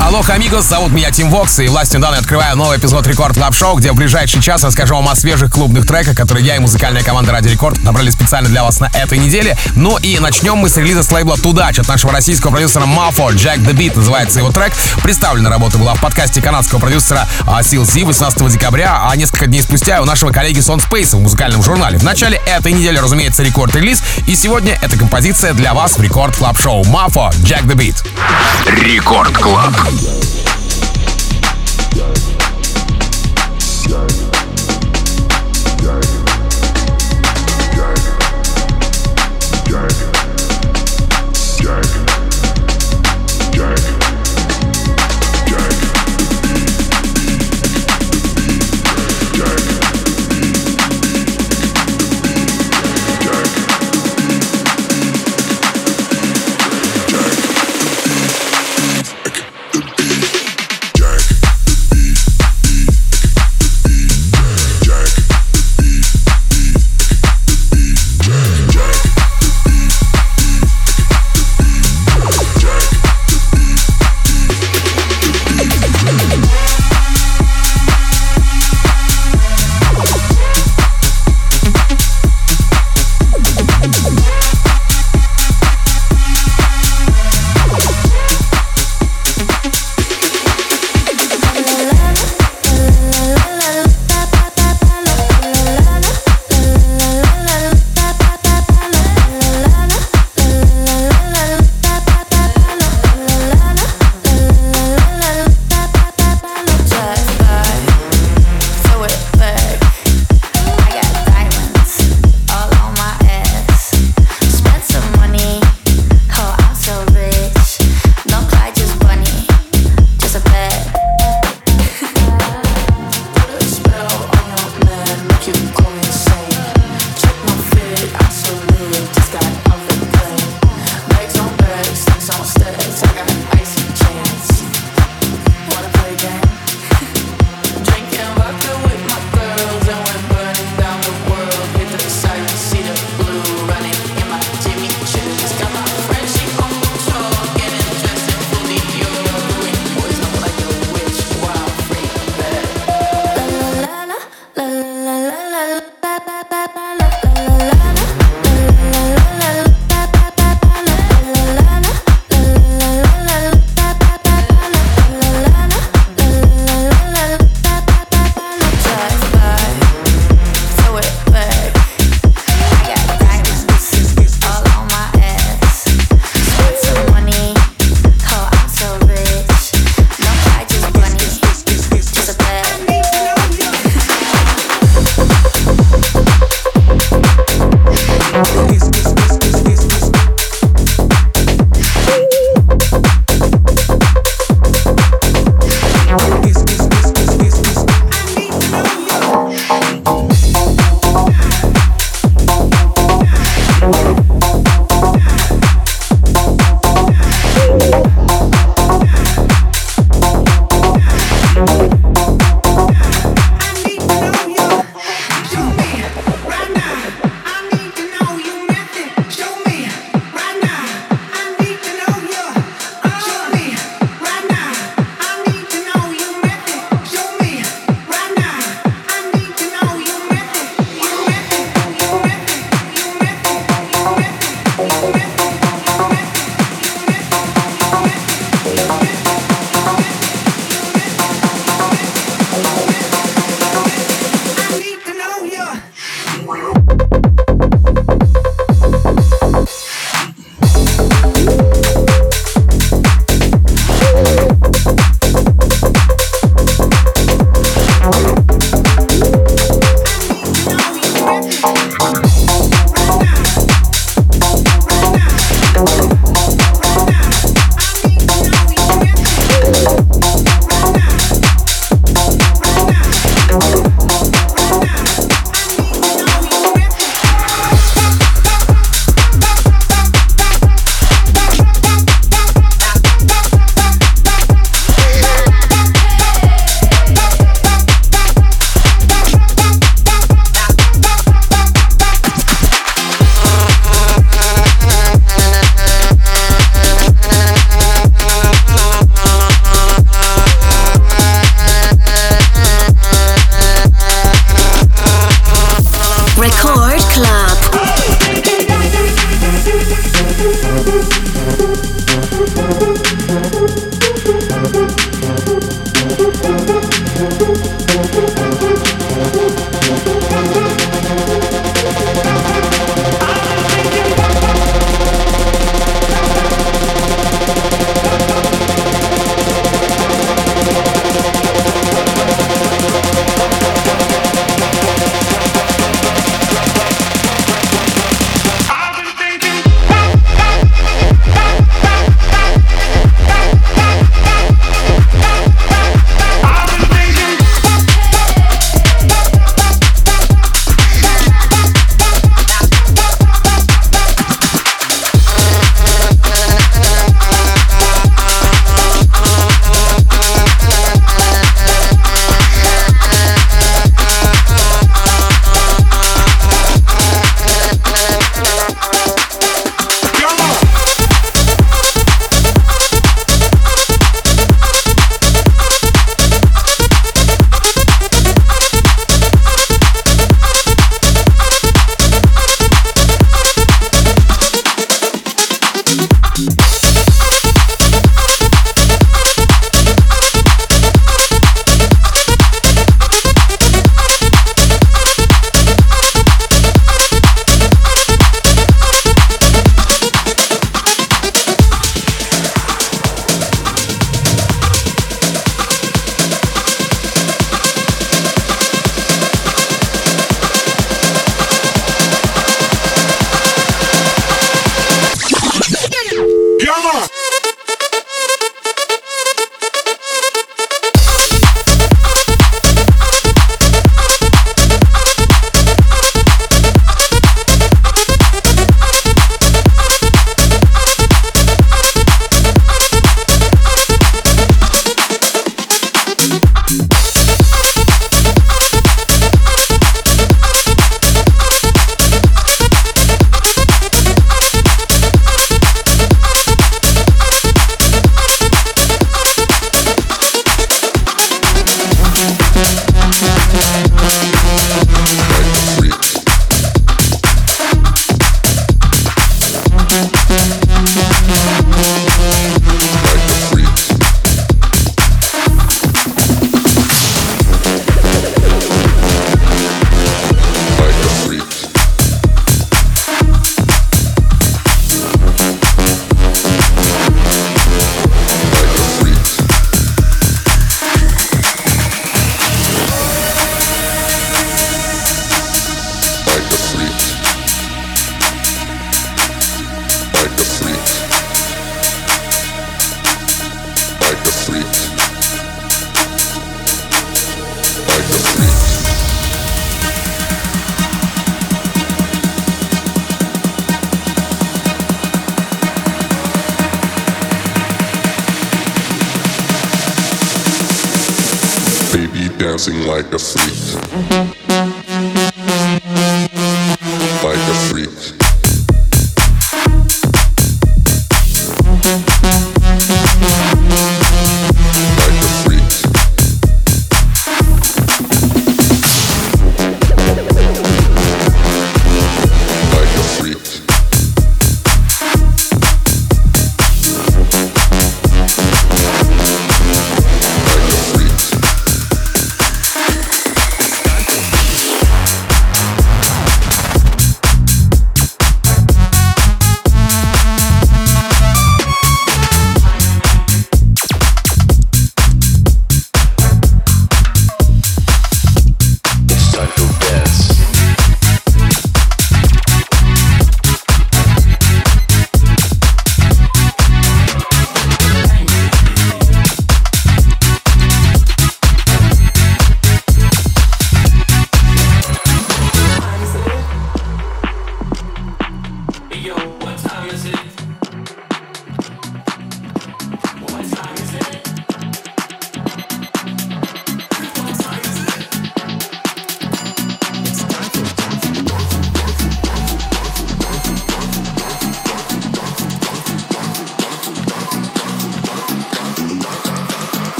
Hola, amigos, зовут меня Тим Вокс, и властью данной открываю новый эпизод Record Club Show, где в ближайший час расскажу вам о свежих клубных треках, которые я и музыкальная команда Радио Рекорд набрали специально для вас на этой неделе. Ну и начнем мы с релиза с лейбла 2-Dutch от нашего российского продюсера Мафо, Jack the Beat называется его трек. Представлена работа была в подкасте канадского продюсера Сил Си 18 декабря, а несколько дней спустя у нашего коллеги Сон Space в музыкальном журнале. В начале этой недели, разумеется, рекорд-релиз, и сегодня эта композиция для вас в Record Club Show. Мафо, Jack the Beat. Record Club. Yeah.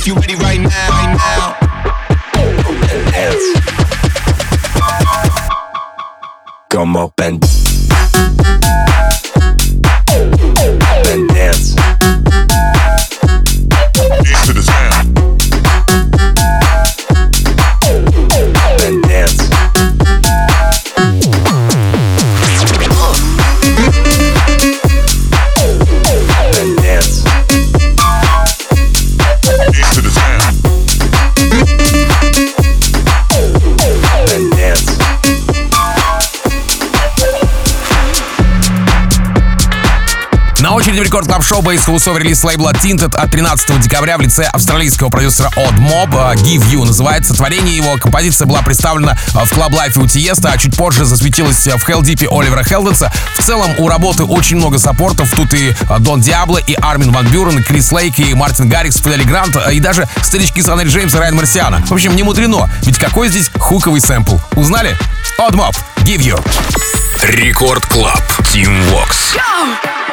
if you ready right now. Right now. Come up and, and dance. Очереди в Record Club Show бейсхаусовый релиз лейбла Tinted от 13 декабря в лице австралийского продюсера Odd Mob. Give You называется. Творение его композиция была представлена в Club Life у Тиеста, а чуть позже засветилась в Heldeep Оливера Хелденса. В целом у работы очень много саппортов. Тут и Дон Диабло, и Армин Ван Бюрен, и Крис Лейк, и Мартин Гаррикс, Федде Ле Гранд, и даже старички Саннери Джеймс и Райан Марсиано. В общем, не мудрено, ведь какой здесь хуковый сэмпл? Узнали? Odd Mob, Give You. Рекорд Клаб, Team Vox. Go!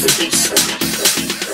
Música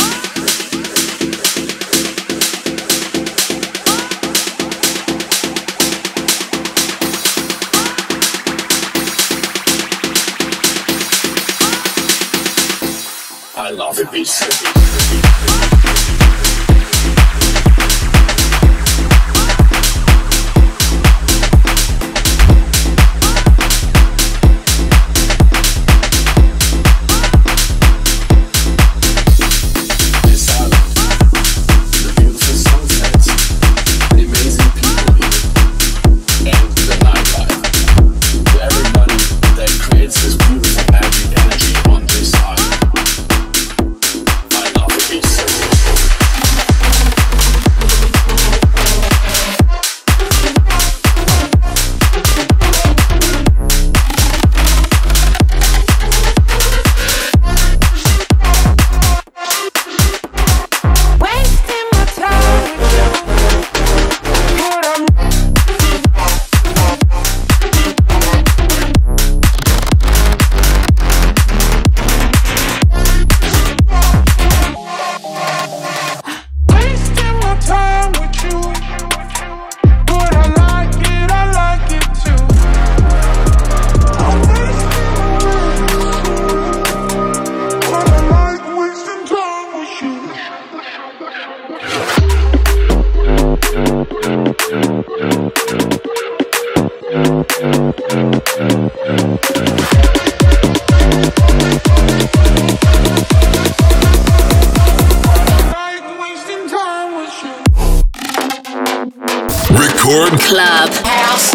Record Club House.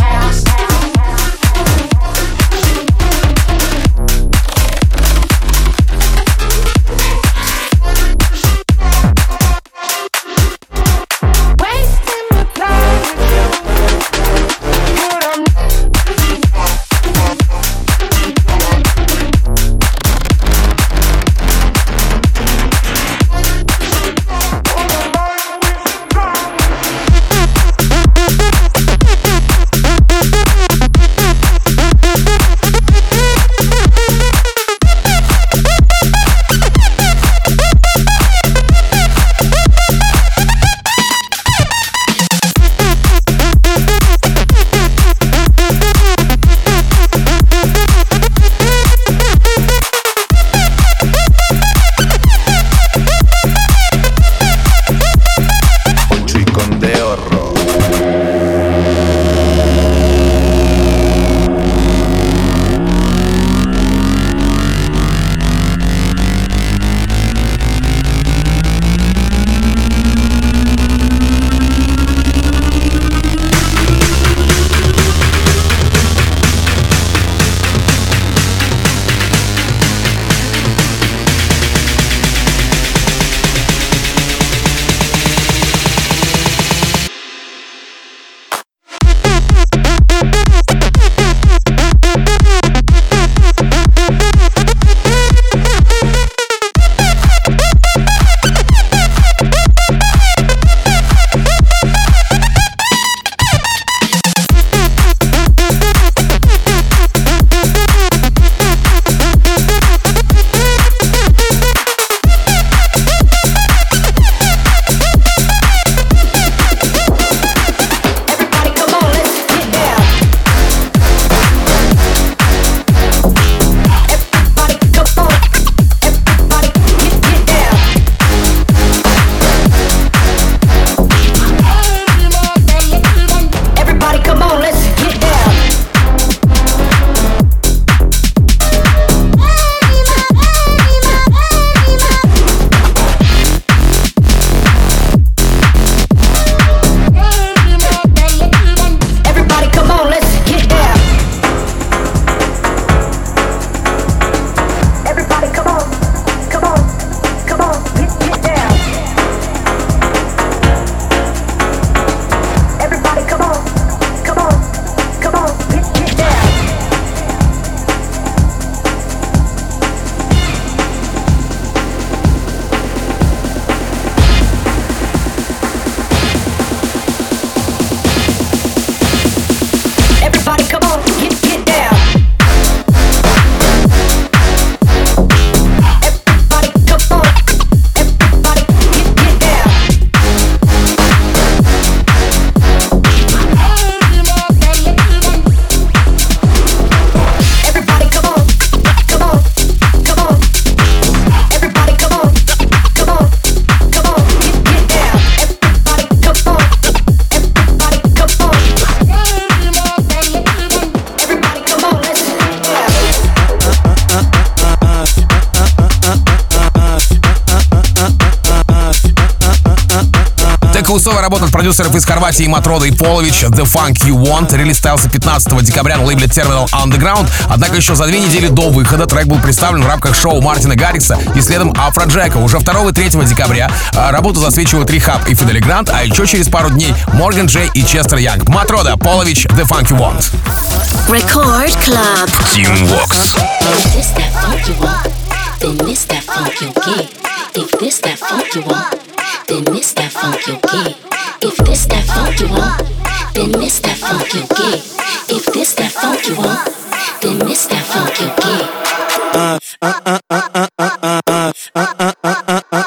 Работа от продюсеров из Хорватии Матрода и Полович The Funk You Want. Релиз ставился 15 декабря на лейбле Terminal Underground. Однако еще за две недели до выхода трек был представлен в рамках шоу Мартина Гаррикса и следом Афро Джека. Уже 2 и 3 декабря а, работу засвечивают Рихаб и Фидели Грант, а еще через пару дней Морган Джей и Честер Янг. Матрода, Полович, The Funk You Want. Record Club. Team Vox. If this that funk you want, then this that funk you get. If this that funk you want, then this that funk you get. If this that funk you want, then this that funk you get. If this that funk you want, then this that funk you get. Uh, uh, uh, uh, uh, uh, uh, uh, uh, uh, uh,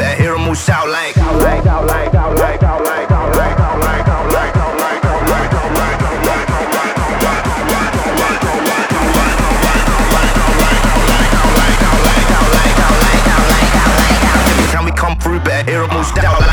better hear him all shout like. Tell me come through, better hear them all shout like.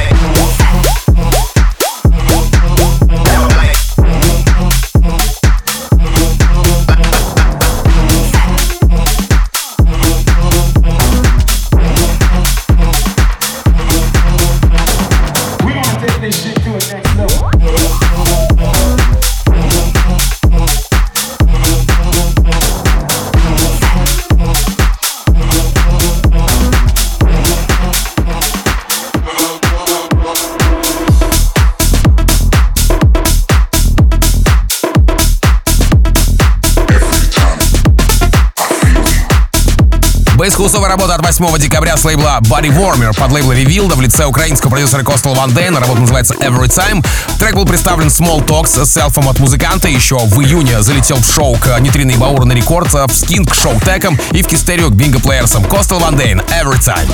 Бейсхаусовая работа от 8 декабря с лейбла Body Warmer под лейбла Revealed в лице украинского продюсера Костел Ван Дейна. Работа называется Every Time. Трек был представлен Small Talks с селфом от музыканта. Еще в июне залетел в шоу к Нитрина и Баура на рекорд, в скин к шоу Теком и в Кистерио к Бинго Плеерсам. Костел Ван Дейн, Every Time.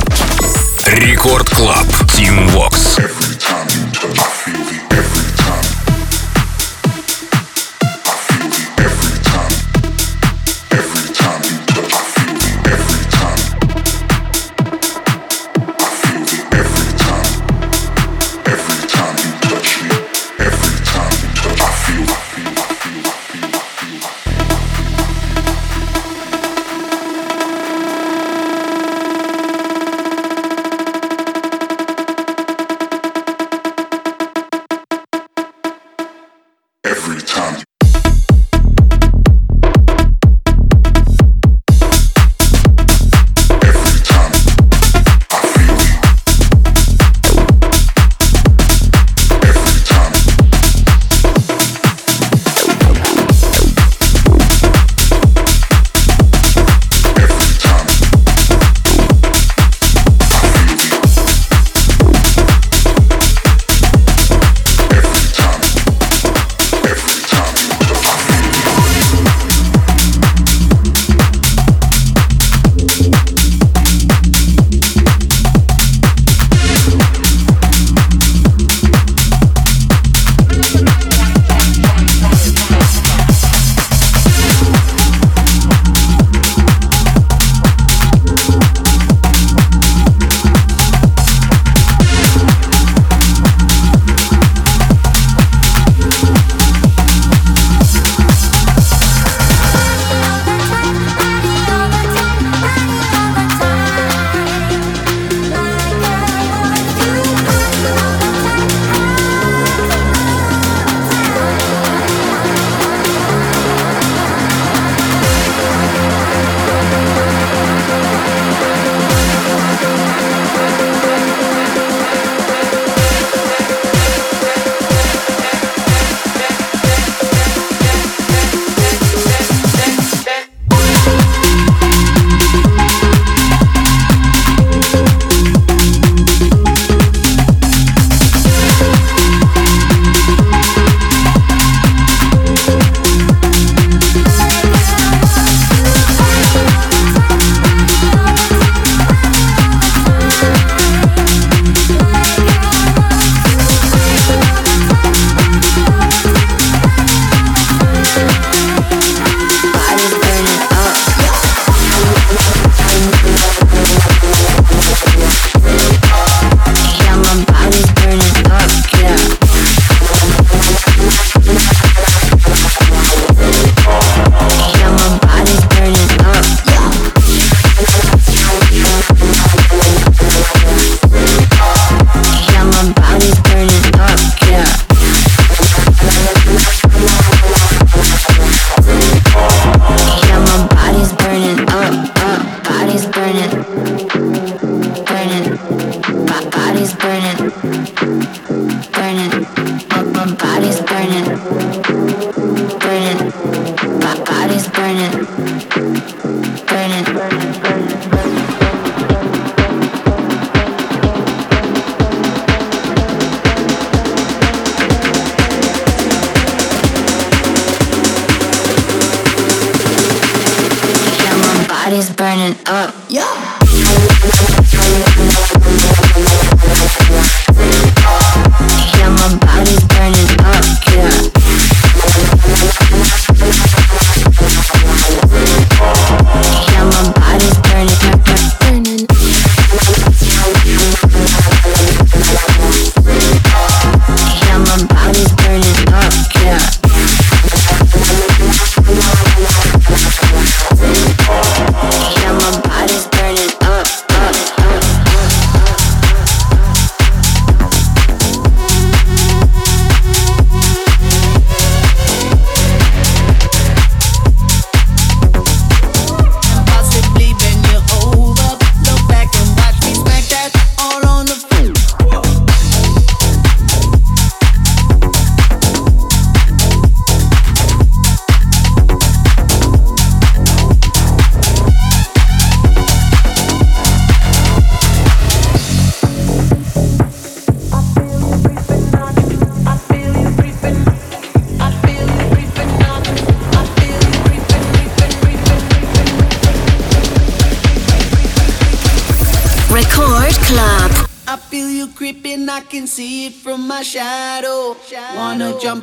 Рекорд Клаб. Team Vox.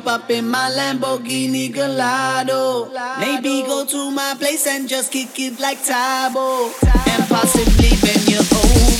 Jump up in my Lamborghini Gallardo. Maybe go to my place and just kick it like Tabo. And possibly bend you over.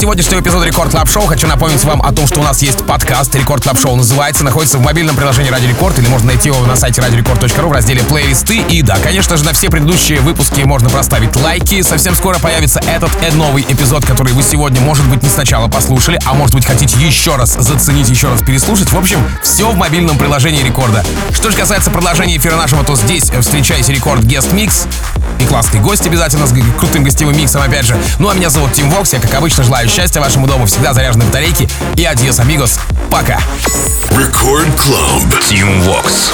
Сегодняшнего эпизода Record Club Show хочу напомнить вам о том, что у нас есть подкаст Record Club Show называется, находится в мобильном приложении Радио Рекорд или можно найти его на сайте радиорекорд.ру в разделе плейлисты. И да, конечно же, на все предыдущие выпуски можно проставить лайки. Совсем скоро появится этот э, новый эпизод, который вы сегодня, может быть, не сначала послушали, а может быть, хотите еще раз заценить, еще раз переслушать. В общем, все в мобильном приложении Рекорда. Что же касается продолжения эфира нашего, то здесь встречайте Record Guest Mix и классный гость обязательно с крутым гостевым миксом, опять же. Ну а меня зовут Тим Вокс, я, как обычно, желаю счастья вашему дому, всегда заряженной батарейки и adiós, amigos. Пока. Record Club. Tim Vox.